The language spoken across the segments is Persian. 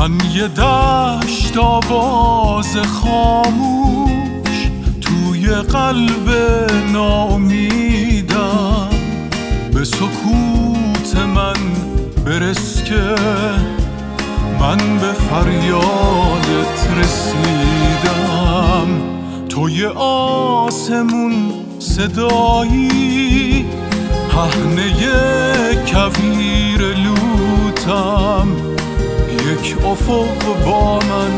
من یه دشت آواز خاموش توی قلب نامیدم به سکوت من برس که من به فریادت رسیدم توی آسمون صدایی پهنه کویر لوتم. یک افق با من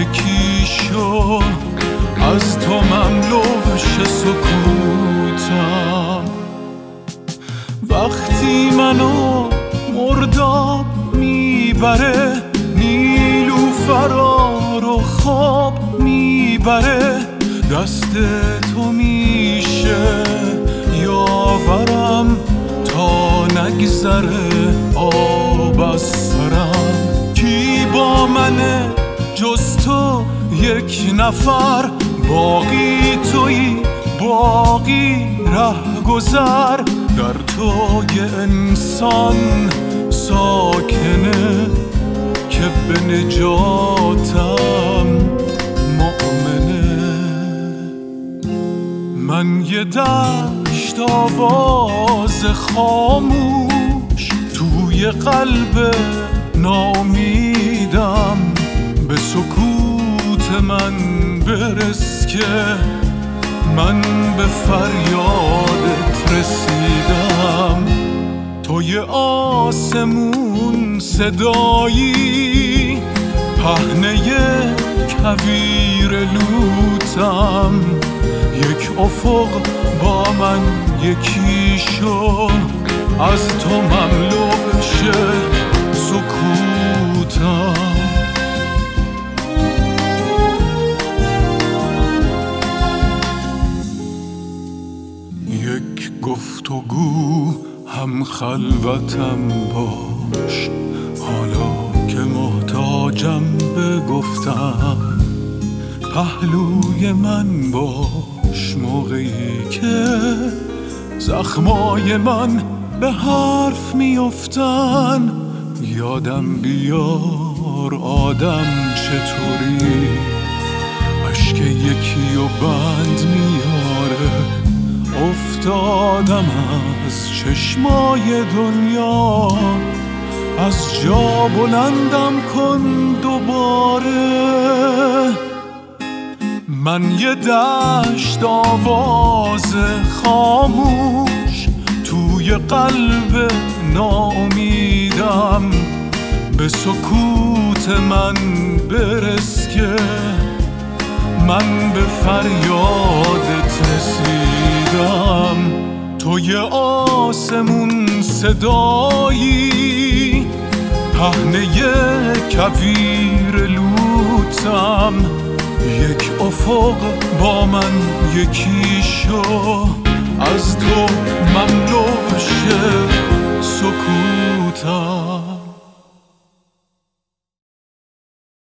یکی شو از تو مملوش سکوتم. وقتی منو مرداب می‌بره نیلو فرار و خواب می‌بره. دست تو میشه یاورم تا نگذره آب از منه جز تو یک نفر. باقی توی باقی ره گذر. در تو یه انسان ساکنه که به نجاتم مؤمنه. من یه دشت آواز خاموش توی قلب نامیدم به سکوت من برس که من به فریادت رسیدم. توی آسمون صدایی پهنه کویر لوتم. یک افق با من یکی شو از تو مملو بشه. سکوتم یک گفتگو هم خلوتم باش. حالا که محتاجم به گفتم پهلوی من باش. موقعی که زخمای من به حرف میافتن. یادم بیار آدم چطوری؟ اشک یکی و بند میاره افتادم از چشمای دنیا. از جا بلندم کن دوباره. من یه دشت آواز خاموش توی قلب نامیدم سکوت من برس که من به فریادت رسیدم. توی آسمون صدایی. پهنه کویر لوتم. یک افق با من یکی شو. از تو مملو